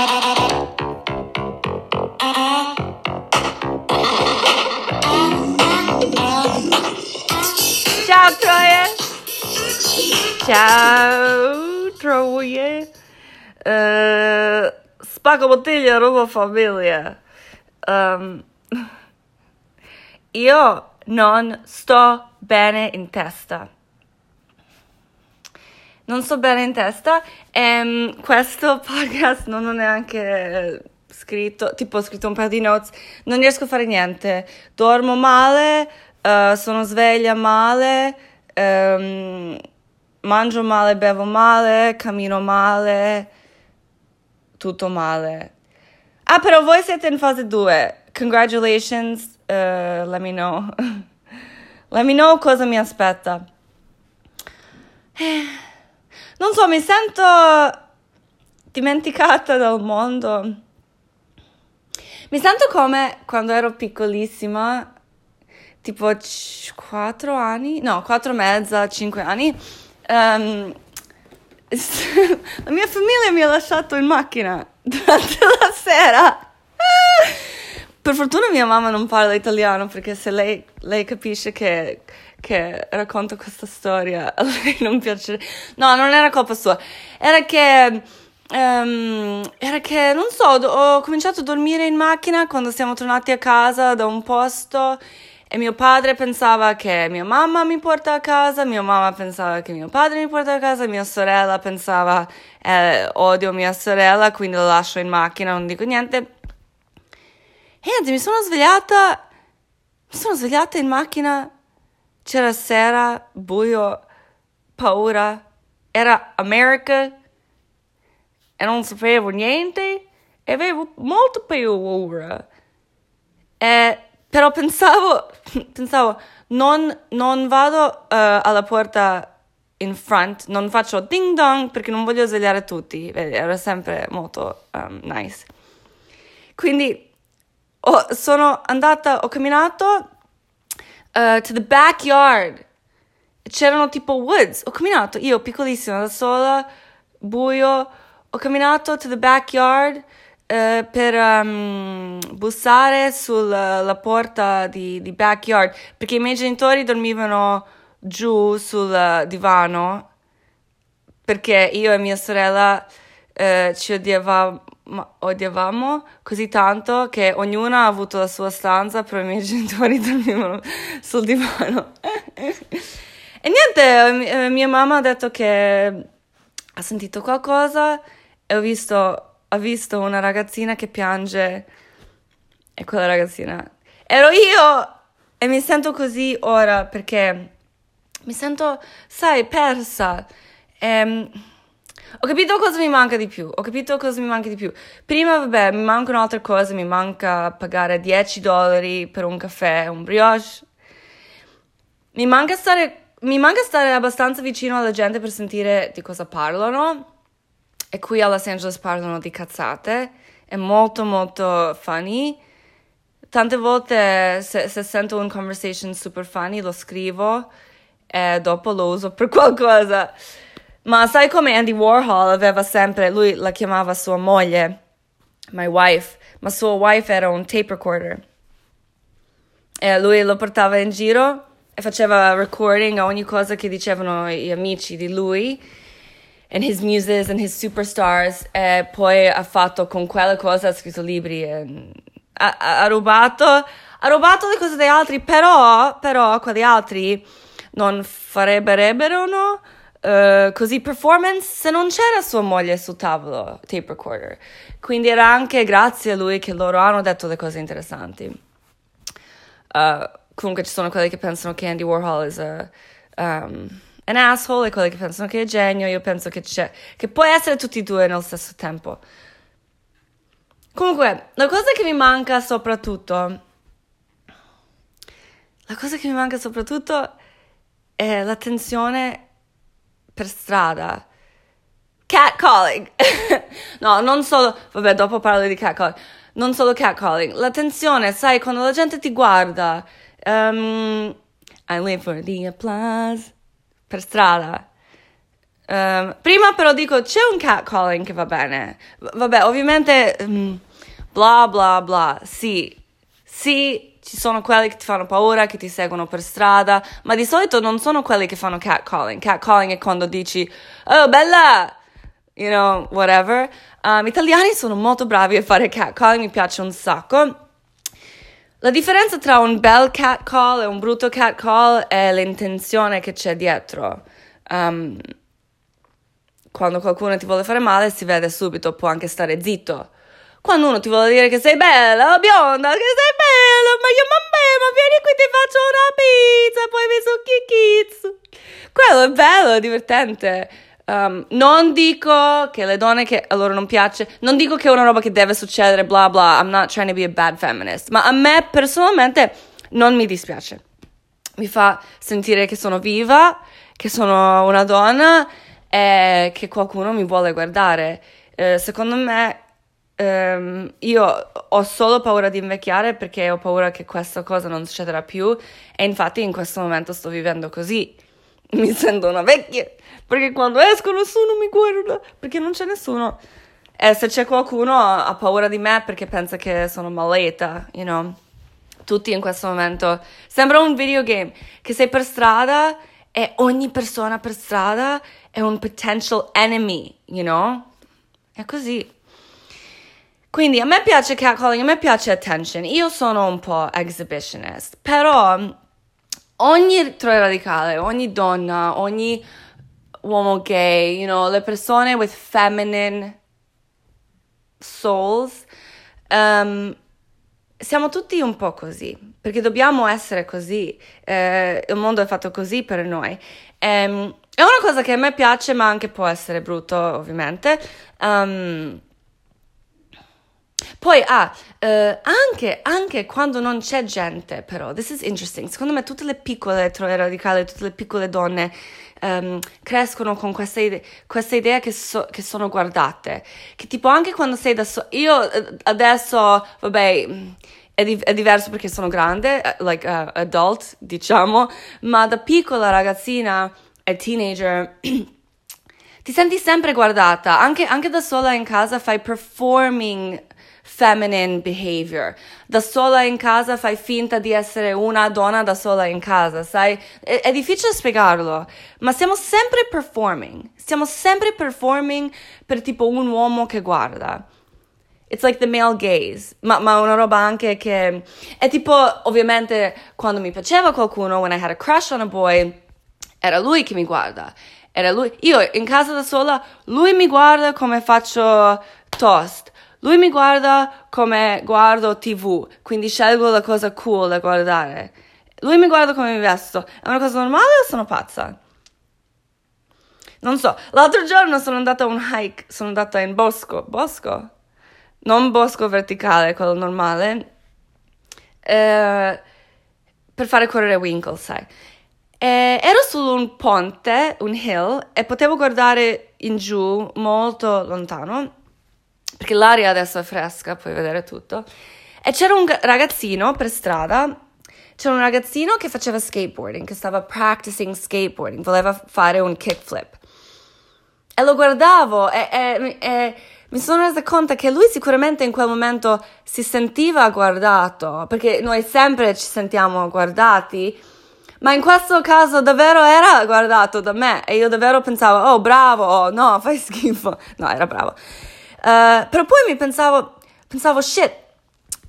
Ciao Troje! Ciao Troje! Uh, spacco bottiglia, rubo famiglia. Um, io non sto bene in testa. Non sto bene in testa e um, questo podcast non ho neanche scritto, tipo ho scritto un paio di notes, non riesco a fare niente, dormo male, uh, sono sveglia male, um, mangio male, bevo male, cammino male, tutto male. Ah, però voi siete in fase 2. Congratulations, uh, let me know. let me know cosa mi aspetta. Non so, mi sento dimenticata dal mondo. Mi sento come quando ero piccolissima, tipo 4 anni, no, 4 e mezza, 5 anni. Um, la mia famiglia mi ha lasciato in macchina durante la sera. Per fortuna mia mamma non parla italiano perché se lei, lei capisce che, che, racconto questa storia a lei non piace. No, non era colpa sua. Era che Um, era che, non so, ho cominciato a dormire in macchina quando siamo tornati a casa da un posto e mio padre pensava che mia mamma mi porta a casa, mia mamma pensava che mio padre mi porta a casa, mia sorella pensava eh, odio mia sorella, quindi lo lascio in macchina, non dico niente. E niente, mi sono svegliata, mi sono svegliata in macchina, c'era sera, buio, paura, era America. E non sapevo niente. E avevo molto paura. E, però pensavo, pensavo non, non vado uh, alla porta in front, non faccio ding dong perché non voglio svegliare tutti, era sempre molto um, nice. Quindi oh, sono andata, ho camminato uh, to the backyard, c'erano tipo woods, ho camminato io piccolissima da sola, buio, ho camminato to the backyard uh, per um, bussare sulla porta di, di, backyard perché i miei genitori dormivano giù sul divano perché io e mia sorella uh, ci odiavamo, odiavamo così tanto che ognuna ha avuto la sua stanza però i miei genitori dormivano sul divano. E niente mia mamma ha detto che ha sentito qualcosa e ho visto, ho visto una ragazzina che piange. E quella ragazzina ero io! E mi sento così ora perché mi sento, sai, persa. Ehm, ho capito cosa mi manca di più, ho capito cosa mi manca di più. Prima, vabbè, mi mancano altre cose, mi manca pagare 10 dollari per un caffè, un brioche. Mi manca stare, mi manca stare abbastanza vicino alla gente per sentire di cosa parlano e qui a Los Angeles parlano di cazzate, è molto molto funny. Tante volte se, se sento un conversation super funny lo scrivo e dopo lo uso per qualcosa. Ma sai come Andy Warhol aveva sempre, lui la chiamava sua moglie, my wife, ma sua wife era un tape recorder. E lui lo portava in giro e faceva recording a ogni cosa che dicevano gli amici di lui and his muses and his superstars e poi ha fatto con quella cosa ha scritto libri e, ha, ha, rubato ha rubato le cose degli altri però però quegli altri non farebbero no? Uh, così performance se non c'era sua moglie sul tavolo tape recorder. Quindi era anche grazie a lui che loro hanno detto le cose interessanti. Uh, comunque ci sono quelli che pensano che Andy Warhol is a um, an asshole e quelli che pensano che è genio, io penso che c'è, che puoi essere tutti e due nello stesso tempo. Comunque, la cosa che mi manca soprattutto, la cosa che mi manca soprattutto è l'attenzione per strada. Catcalling! no, non solo, vabbè, dopo parlo di catcalling. Non solo catcalling, l'attenzione, sai, quando la gente ti guarda. Um, I live for the applause per strada. Um, prima però dico, c'è un catcalling che va bene. V- vabbè, ovviamente, um, bla bla bla, sì, sì, ci sono quelli che ti fanno paura, che ti seguono per strada, ma di solito non sono quelli che fanno catcalling. Catcalling è quando dici, oh bella, you know, whatever. Um, italiani sono molto bravi a fare catcalling, mi piace un sacco. La differenza tra un bel catcall e un brutto catcall è l'intenzione che c'è dietro. Um, quando qualcuno ti vuole fare male si vede subito, può anche stare zitto. Quando uno ti vuole dire che sei bella, bionda, che sei bella, ma io mamma, ma vieni qui ti faccio una pizza, poi mi succhi kids. Quello è bello, è divertente. Um, non dico che le donne che a loro non piace, non dico che è una roba che deve succedere, bla bla, I'm not trying to be a bad feminist, ma a me personalmente non mi dispiace. Mi fa sentire che sono viva, che sono una donna e che qualcuno mi vuole guardare. Eh, secondo me Um, io ho solo paura di invecchiare perché ho paura che questa cosa non succederà più e infatti in questo momento sto vivendo così. Mi sento una vecchia perché quando esco nessuno mi guarda perché non c'è nessuno. E se c'è qualcuno ha paura di me perché pensa che sono malata, you know. Tutti in questo momento sembra un videogame che sei per strada e ogni persona per strada è un potential enemy, you know? È così. Quindi a me piace catcalling, a me piace attention, io sono un po' exhibitionist, però ogni troia radicale, ogni donna, ogni uomo gay, you know, le persone with feminine souls, um, siamo tutti un po' così, perché dobbiamo essere così, eh, il mondo è fatto così per noi. Um, è una cosa che a me piace, ma anche può essere brutto, ovviamente. Um, poi, ah, eh, anche, anche, quando non c'è gente, però, this is interesting, secondo me tutte le piccole troie radicali, tutte le piccole donne um, crescono con questa, ide- questa idea che, so- che, sono guardate, che tipo anche quando sei da sola, io eh, adesso, vabbè, è, di- è, diverso perché sono grande, uh, like uh, adult, diciamo, ma da piccola ragazzina e teenager... ti senti sempre guardata, anche, anche da sola in casa fai performing feminine behavior. Da sola in casa fai finta di essere una donna da sola in casa, sai? È, è, difficile spiegarlo, ma stiamo sempre performing. Stiamo sempre performing per tipo un uomo che guarda. It's like the male gaze, ma, ma una roba anche che è tipo, ovviamente, quando mi piaceva qualcuno, when I had a crush on a boy, era lui che mi guarda. Era lui. Io in casa da sola, lui mi guarda come faccio toast lui mi guarda come guardo TV, quindi scelgo la cosa cool da guardare. Lui mi guarda come mi vesto. È una cosa normale o sono pazza? Non so. L'altro giorno sono andata a un hike, sono andata in bosco. Bosco? Non bosco verticale, quello normale. Eh, per fare correre Winkle, sai. E ero su un ponte, un hill, e potevo guardare in giù molto lontano perché l'aria adesso è fresca, puoi vedere tutto. E c'era un ragazzino per strada, c'era un ragazzino che faceva skateboarding, che stava practicing skateboarding, voleva fare un kickflip. E lo guardavo e, e, e mi sono resa conto che lui sicuramente in quel momento si sentiva guardato, perché noi sempre ci sentiamo guardati, ma in questo caso davvero era guardato da me e io davvero pensavo, oh bravo, oh no, fai schifo. No, era bravo. Uh, però poi mi pensavo, pensavo, shit,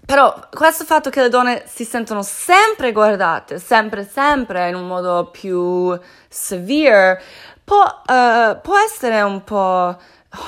però questo fatto che le donne si sentono sempre guardate, sempre, sempre in un modo più severe, può, uh, può essere un po'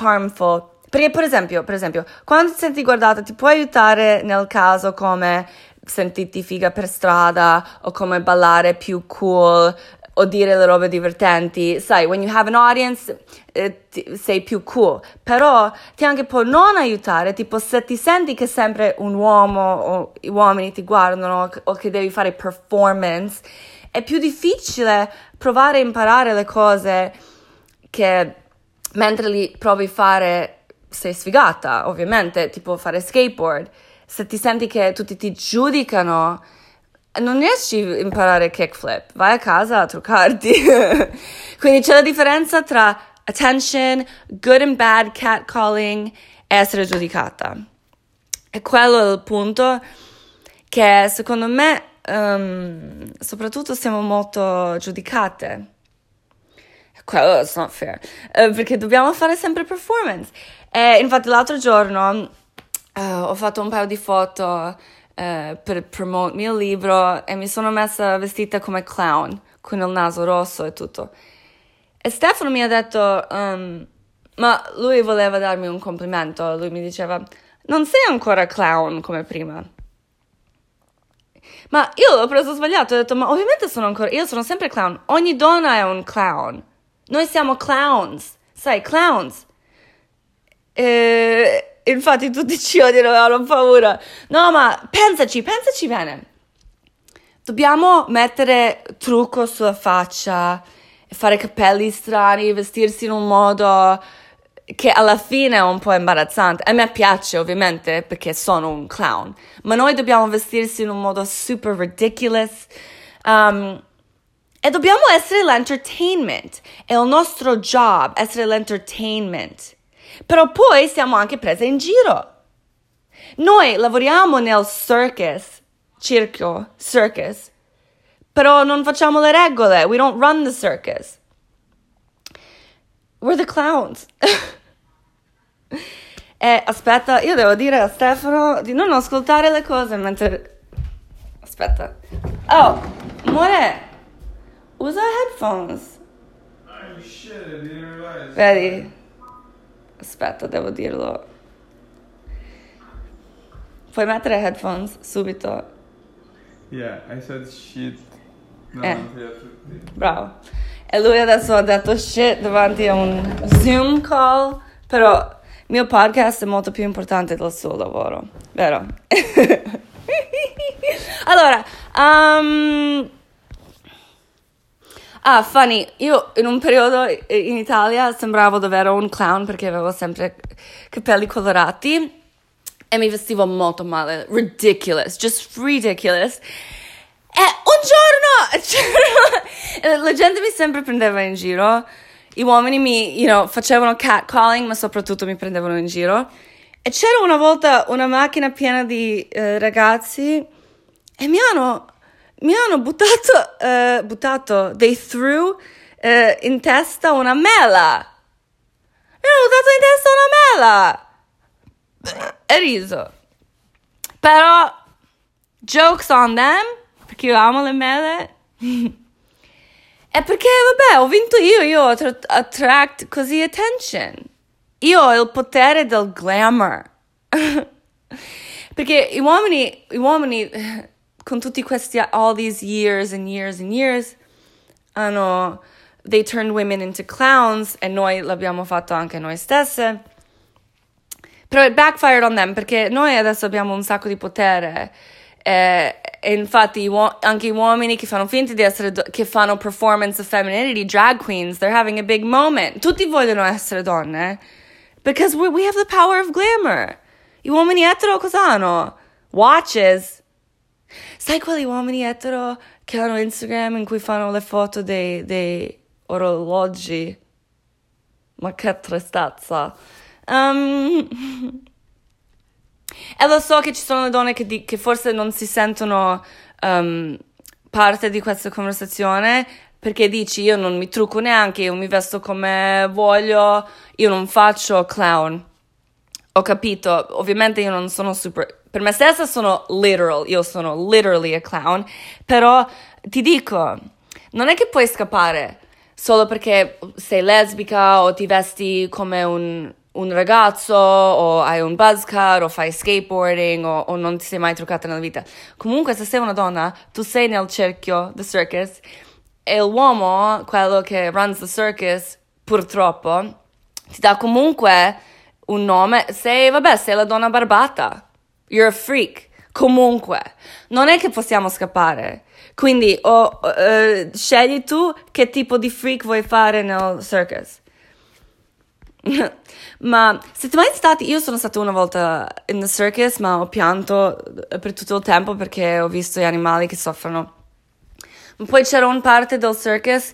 harmful. Perché, per esempio, per esempio, quando ti senti guardata, ti può aiutare nel caso come sentirti figa per strada o come ballare più cool o dire le robe divertenti. Sai, when you have an audience eh, sei più cool, però ti anche può non aiutare, tipo se ti senti che sempre un uomo o gli uomini ti guardano o che devi fare performance, è più difficile provare a imparare le cose che mentre li provi a fare sei sfigata, ovviamente, tipo fare skateboard. Se ti senti che tutti ti giudicano, non riesci a imparare kickflip, vai a casa a truccarti. Quindi c'è la differenza tra attention, good and bad catcalling, essere giudicata. E quello è il punto che secondo me um, soprattutto siamo molto giudicate. Quello è not fair, uh, perché dobbiamo fare sempre performance. E infatti l'altro giorno uh, ho fatto un paio di foto uh, per promote il mio libro e mi sono messa vestita come clown, con il naso rosso e tutto. E Stefano mi ha detto, um, ma lui voleva darmi un complimento, lui mi diceva, non sei ancora clown come prima. Ma io l'ho preso sbagliato, ho detto, ma ovviamente sono ancora, io sono sempre clown, ogni donna è un clown. Noi siamo clowns, sai, clowns. E infatti tutti ci odiano, hanno paura. No, ma pensaci, pensaci bene. Dobbiamo mettere trucco sulla faccia, fare capelli strani, vestirsi in un modo che alla fine è un po' imbarazzante. A me piace ovviamente perché sono un clown, ma noi dobbiamo vestirsi in un modo super ridiculous. Um, e dobbiamo essere l'entertainment. È il nostro job essere l'entertainment. Però poi siamo anche prese in giro. Noi lavoriamo nel circus, circo, circus, però non facciamo le regole. We don't run the circus. We're the clowns. e aspetta, io devo dire a Stefano di non ascoltare le cose mentre... Aspetta. Oh, amore. Usa headphones. Shit. Vedi? Aspetta, devo dirlo. Puoi mettere headphones subito. Yeah, I said shit. No, Eh. Bravo. E lui adesso ha detto shit davanti a un Zoom call, però il mio podcast è molto più importante del suo lavoro, vero? allora, um... ah, funny, io in un periodo in Italia sembravo davvero un clown perché avevo sempre capelli colorati e mi vestivo molto male, ridiculous, just ridiculous. E un giorno c'era- la gente mi sempre prendeva in giro, gli uomini mi, you know, facevano catcalling, ma soprattutto mi prendevano in giro. E c'era una volta una macchina piena di eh, ragazzi e mi hanno, mi hanno buttato, eh, buttato, they threw eh, in testa una mela. Mi hanno buttato in testa una mela. E riso. Però, jokes on them, perché io amo le mele. E perché, vabbè, ho vinto io, io attract così attention. Io ho il potere del glamour. perché i uomini, i uomini, con tutti questi, all these years and years and years, hanno, they turned women into clowns e noi l'abbiamo fatto anche noi stesse. Però it backfired on them perché noi adesso abbiamo un sacco di potere. eh, e infatti i anche gli uomini che fanno finta di essere, do- che fanno performance of femininity, drag queens, they're having a big moment. Tutti vogliono essere donne. Because we, have the power of glamour. Gli uomini etero cosa hanno? Watches. Sai quegli uomini etero che hanno Instagram in cui fanno le foto dei, dei orologi? Ma che tristezza. Um, e lo so che ci sono donne che, di- che forse non si sentono um, parte di questa conversazione perché dici io non mi trucco neanche, io mi vesto come voglio, io non faccio clown. Ho capito, ovviamente io non sono super... Per me stessa sono literal, io sono literally a clown, però ti dico, non è che puoi scappare solo perché sei lesbica o ti vesti come un, un ragazzo o hai un buzzcut o fai skateboarding o, o non ti sei mai truccata nella vita. Comunque se sei una donna, tu sei nel cerchio, the circus, e l'uomo, quello che runs the circus, purtroppo, ti dà comunque un nome. Sei, vabbè, sei la donna barbata. You're a freak. Comunque, non è che possiamo scappare. Quindi, o eh, scegli tu che tipo di freak vuoi fare nel circus. ma siete mai stati? Io sono stata una volta in circus, ma ho pianto per tutto il tempo perché ho visto gli animali che soffrono. Ma poi c'era una parte del circus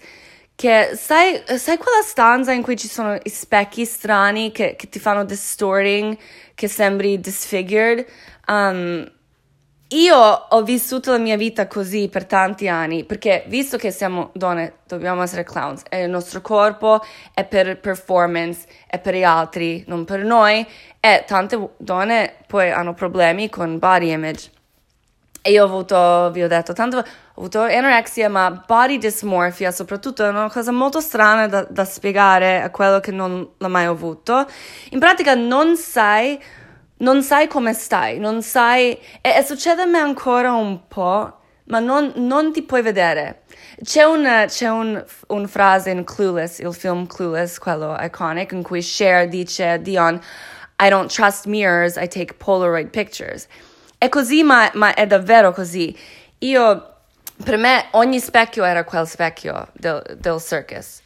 che sai, sai quella stanza in cui ci sono i specchi strani che, che ti fanno distorting, che sembri disfigured? Um, io ho vissuto la mia vita così per tanti anni, perché visto che siamo donne, dobbiamo essere clowns, e il nostro corpo è per performance, è per gli altri, non per noi, e tante donne poi hanno problemi con body image. E io ho avuto, vi ho detto, tanto, ho avuto anorexia, ma body dysmorphia soprattutto è una cosa molto strana da, da spiegare a quello che non l'ha mai avuto. In pratica non sai, non sai come stai, non sai, e, e succede a me ancora un po', ma non, non ti puoi vedere. C'è, una, c'è un, un, frase in Clueless, il film Clueless, quello iconic, in cui Cher dice a Dion, I don't trust mirrors, I take Polaroid pictures. È così, ma, ma è davvero così. Io, per me, ogni specchio era quel specchio del, del circus.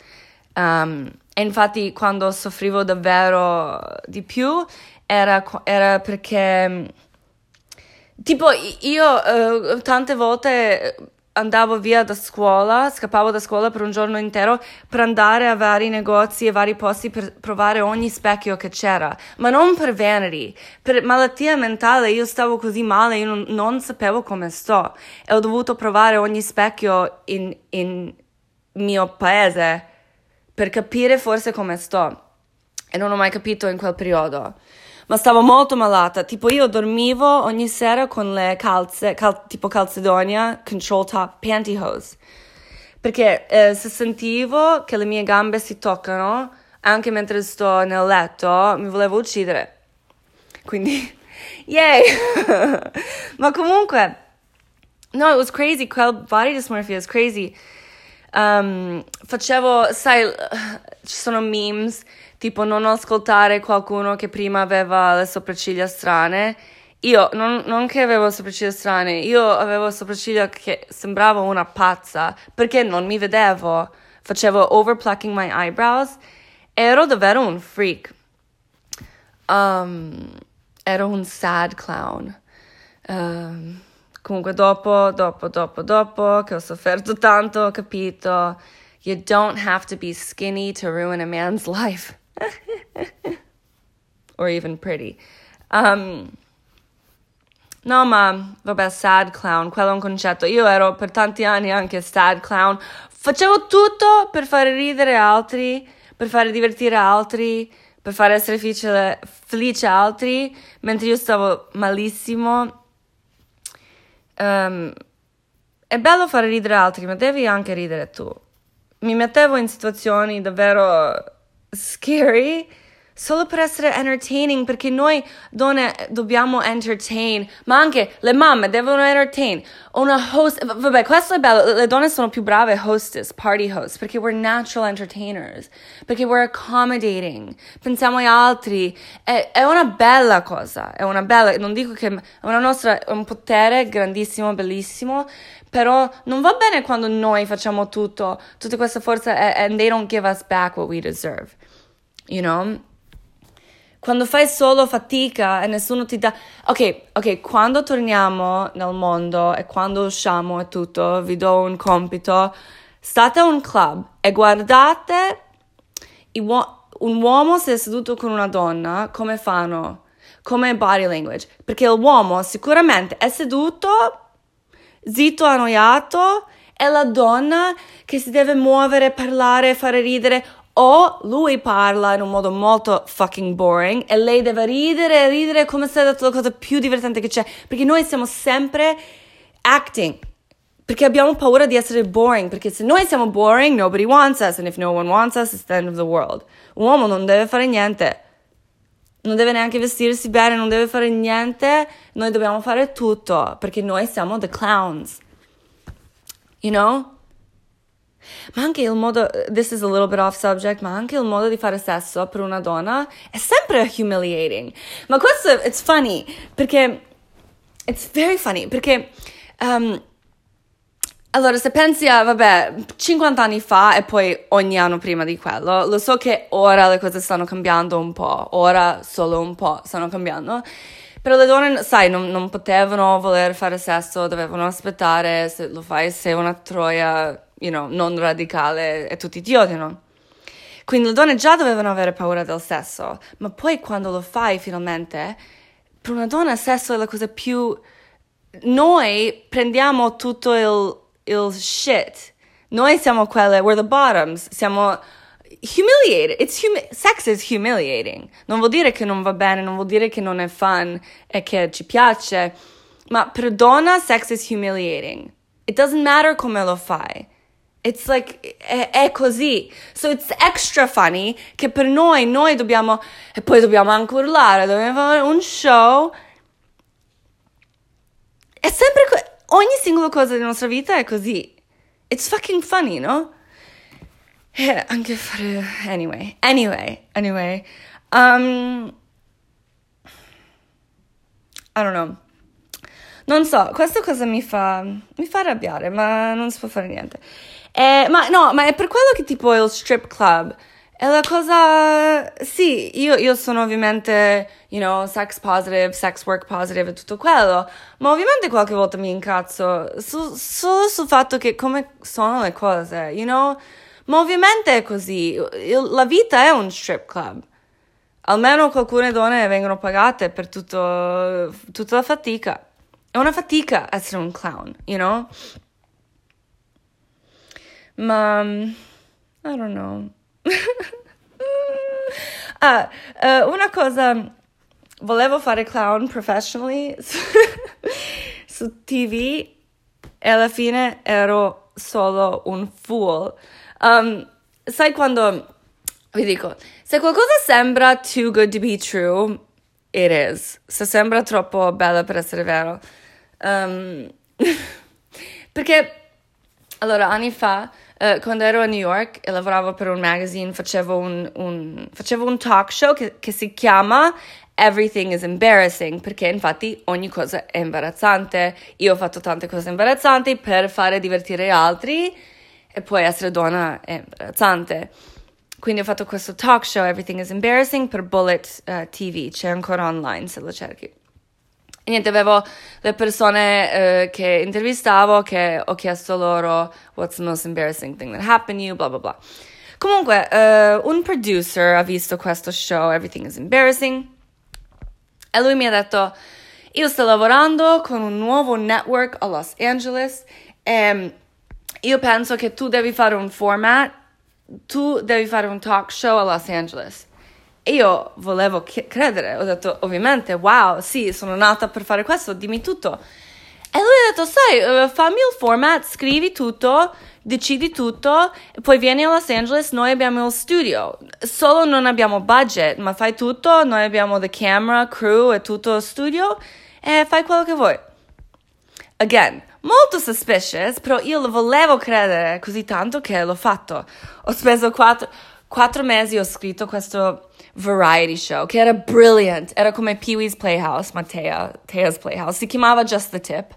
Um, e infatti, quando soffrivo davvero di più, era, era perché, tipo, io uh, tante volte andavo via da scuola, scappavo da scuola per un giorno intero per andare a vari negozi e vari posti per provare ogni specchio che c'era, ma non per vanity, per malattia mentale, io stavo così male, io non, non sapevo come sto. E ho dovuto provare ogni specchio in, in mio paese per capire forse come sto. E non ho mai capito in quel periodo ma stavo molto malata. Tipo, io dormivo ogni sera con le calze, cal- tipo calzedonia, control top, pantyhose. Perché eh, se sentivo che le mie gambe si toccano, anche mentre sto nel letto, mi volevo uccidere. Quindi, yay! ma comunque, no, it was crazy. Quel body dysmorphia is crazy. Um, facevo, sai, ci sono memes tipo non ascoltare qualcuno che prima aveva le sopracciglia strane. Io non, non che avevo sopracciglia strane, io avevo sopracciglia che sembravo una pazza perché non mi vedevo. Facevo overplucking my eyebrows. Ero davvero un freak. Um, ero un sad clown. Um, comunque dopo, dopo, dopo, dopo che ho sofferto tanto, ho capito you don't have to be skinny to ruin a man's life. or even pretty. Um, no, ma vabbè, sad clown, quello è un concetto. Io ero per tanti anni anche sad clown. Facevo tutto per fare ridere altri, per fare divertire altri, per far essere felice, felice altri, mentre io stavo malissimo. Um, è bello fare ridere altri, ma devi anche ridere tu. Mi mettevo in situazioni davvero scary solo per essere entertaining, perché noi donne dobbiamo entertain, ma anche le mamme devono entertain. Una host, vabbè, questo è bello, le donne sono più brave hostess, party host, perché we're natural entertainers, perché we're accommodating, pensiamo agli altri, è, è una bella cosa, è una bella, non dico che è una nostra, un potere grandissimo, bellissimo, però non va bene quando noi facciamo tutto, tutta questa forza and they don't give us back what we deserve you know? Quando fai solo fatica e nessuno ti dà... Ok, ok, quando torniamo nel mondo e quando usciamo e tutto, vi do un compito. State a un club e guardate un uomo si è seduto con una donna, come fanno? Come body language. Perché l'uomo sicuramente è seduto, zitto, annoiato, e la donna che si deve muovere, parlare, fare ridere o lui parla in un modo molto fucking boring e lei deve ridere, ridere come se fosse la cosa più divertente che c'è, perché noi siamo sempre acting, perché abbiamo paura di essere boring, perché se noi siamo boring, nobody wants us, and if no one wants us, it's the end of the world. Un uomo non deve fare niente, non deve neanche vestirsi bene, non deve fare niente, noi dobbiamo fare tutto, perché noi siamo the clowns. You know? Ma anche il modo, this is a little bit off subject, ma anche il modo di fare sesso per una donna è sempre humiliating. Ma questo, it's funny, perché, it's very funny, perché, um, allora, se pensi a, vabbè, 50 anni fa e poi ogni anno prima di quello, lo so che ora le cose stanno cambiando un po', ora solo un po' stanno cambiando, però le donne, sai, non, non potevano voler fare sesso, dovevano aspettare, se lo fai sei una troia you know, non radicale e tutti ti odiano. Quindi le donne già dovevano avere paura del sesso, ma poi quando lo fai finalmente, per una donna il sesso è la cosa più... Noi prendiamo tutto il, il shit. Noi siamo quelle, we're the bottoms, siamo humiliated. It's humi- sex is humiliating. Non vuol dire che non va bene, non vuol dire che non è fun e che ci piace, ma per donna sex is humiliating. It doesn't matter come lo fai. It's like, è, è, così. So it's extra funny che per noi, noi dobbiamo, e poi dobbiamo anche urlare, dobbiamo fare un show. È sempre, ogni singola cosa della nostra vita è così. It's fucking funny, no? Eh, anche fare, anyway, anyway, anyway. Um, I don't know. Non so, questa cosa mi fa, mi fa arrabbiare, ma non si può fare niente. Eh, ma no, ma è per quello che tipo il strip club è la cosa... Sì, io, io sono ovviamente, you know, sex positive, sex work positive e tutto quello, ma ovviamente qualche volta mi incazzo su, solo sul fatto che come sono le cose, you know? Ma ovviamente è così, la vita è un strip club. Almeno alcune donne vengono pagate per tutto, tutta la fatica. È una fatica essere un clown, you know? Ma I don't know. Ah, uh, una cosa, volevo fare clown professionally su, su TV e alla fine ero solo un fool. Um, sai quando vi dico, se qualcosa sembra too good to be true, it is. Se sembra troppo bella per essere vero. Um, perché, allora, anni fa uh, quando ero a New York e lavoravo per un magazine, facevo un, un, facevo un talk show che, che si chiama Everything is embarrassing, perché infatti ogni cosa è imbarazzante. Io ho fatto tante cose imbarazzanti per fare divertire altri e poi essere donna è imbarazzante. Quindi ho fatto questo talk show, Everything is Embarrassing, per Bullet uh, TV, c'è ancora online se lo cerchi. E niente, avevo le persone uh, che intervistavo che ho chiesto loro what's the most embarrassing thing that happened to you, bla bla bla. Comunque, uh, un producer ha visto questo show, Everything is Embarrassing, e lui mi ha detto, io sto lavorando con un nuovo network a Los Angeles e io penso che tu devi fare un format, tu devi fare un talk show a Los Angeles. E io volevo credere, ho detto ovviamente, wow, sì, sono nata per fare questo, dimmi tutto. E lui ha detto, sai, uh, fammi il format, scrivi tutto, decidi tutto, poi vieni a Los Angeles, noi abbiamo il studio. Solo non abbiamo budget, ma fai tutto, noi abbiamo the camera, crew e tutto studio, e fai quello che vuoi. Again, molto suspicious, però io lo volevo credere così tanto che l'ho fatto. Ho speso quattro, quattro mesi, ho scritto questo variety show che era brilliant, era come Pee-wee's Playhouse, ma Tea, Tea's Playhouse, si chiamava Just the Tip.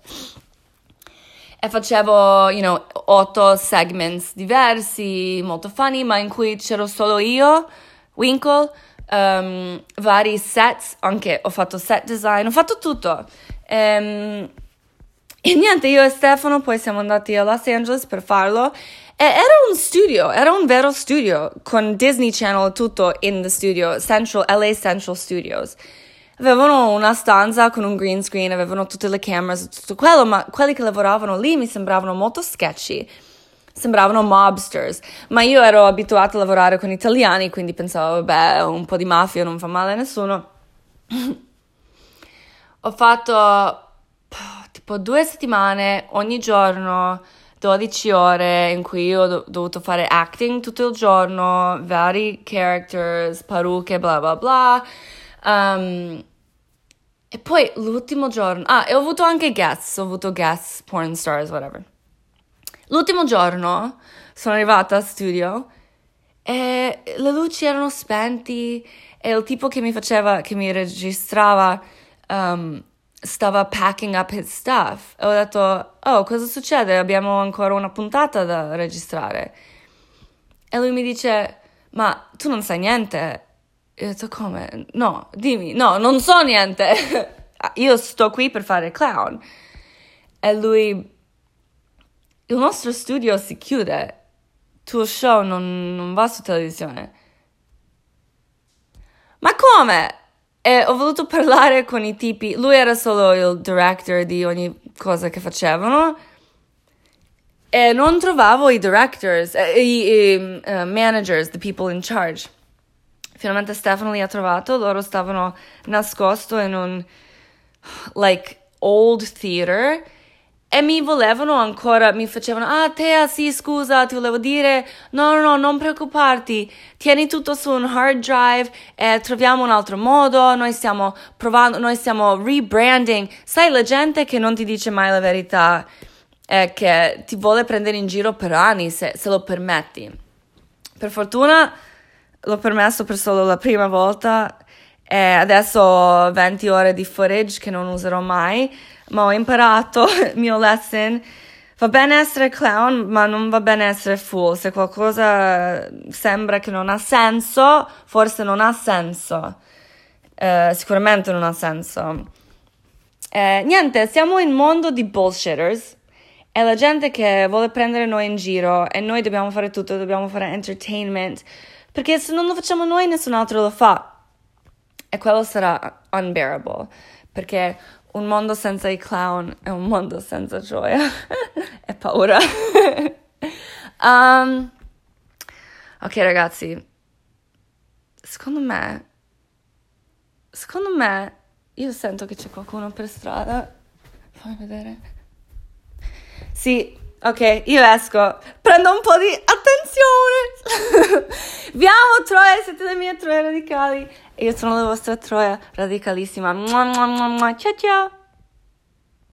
E facevo, you know, otto segments diversi, molto funny, ma in cui c'ero solo io, Winkle, um, vari sets, anche ho fatto set design, ho fatto tutto. Um, e niente, io e Stefano poi siamo andati a Los Angeles per farlo e era un studio, era un vero studio con Disney Channel tutto in the studio, Central, LA Central Studios. Avevano una stanza con un green screen, avevano tutte le camere tutto quello, ma quelli che lavoravano lì mi sembravano molto sketchy. Sembravano mobsters, ma io ero abituata a lavorare con italiani, quindi pensavo, vabbè, un po' di mafia non fa male a nessuno. Ho fatto tipo due settimane ogni giorno 12 ore in cui ho dovuto fare acting tutto il giorno, vari characters, parrucche, bla bla bla. Um, e poi l'ultimo giorno, ah, e ho avuto anche guests, ho avuto guests, porn stars, whatever. L'ultimo giorno sono arrivata a studio e le luci erano spenti e il tipo che mi faceva, che mi registrava, um, stava packing up his stuff e ho detto, oh, cosa succede? Abbiamo ancora una puntata da registrare. E lui mi dice, ma tu non sai niente? E ho detto, come? No, dimmi, no, non so niente. Io sto qui per fare clown. E lui, il nostro studio si chiude, tuo show non, non va su televisione. Ma come? E ho voluto parlare con i tipi, lui era solo il director di ogni cosa che facevano e non trovavo i directors, eh, i, i uh, managers, the people in charge. Finalmente Stefano li ha trovato, loro stavano nascosto in un like old theater e mi volevano ancora, mi facevano, ah Tea sì scusa, ti volevo dire, no no no, non preoccuparti, tieni tutto su un hard drive e troviamo un altro modo, noi stiamo provando, noi stiamo rebranding, sai la gente che non ti dice mai la verità e che ti vuole prendere in giro per anni se, se lo permetti. Per fortuna l'ho permesso per solo la prima volta e adesso ho 20 ore di footage che non userò mai, ma ho imparato il mio lesson. Va bene essere clown, ma non va bene essere fool. Se qualcosa sembra che non ha senso, forse non ha senso. Eh, sicuramente non ha senso. Eh, niente, siamo in mondo di bullshitters. E la gente che vuole prendere noi in giro e noi dobbiamo fare tutto, dobbiamo fare entertainment, perché se non lo facciamo noi nessun altro lo fa. E quello sarà unbearable, perché un mondo senza i clown è un mondo senza gioia e paura. um, ok ragazzi, secondo me, secondo me, io sento che c'è qualcuno per strada. Fammi vedere. Sì, ok, io esco, prendo un po' di attenzione. Vi amo Troia, siete le mie troie radicali e io sono la vostra troia radicalissima. Ciao ciao.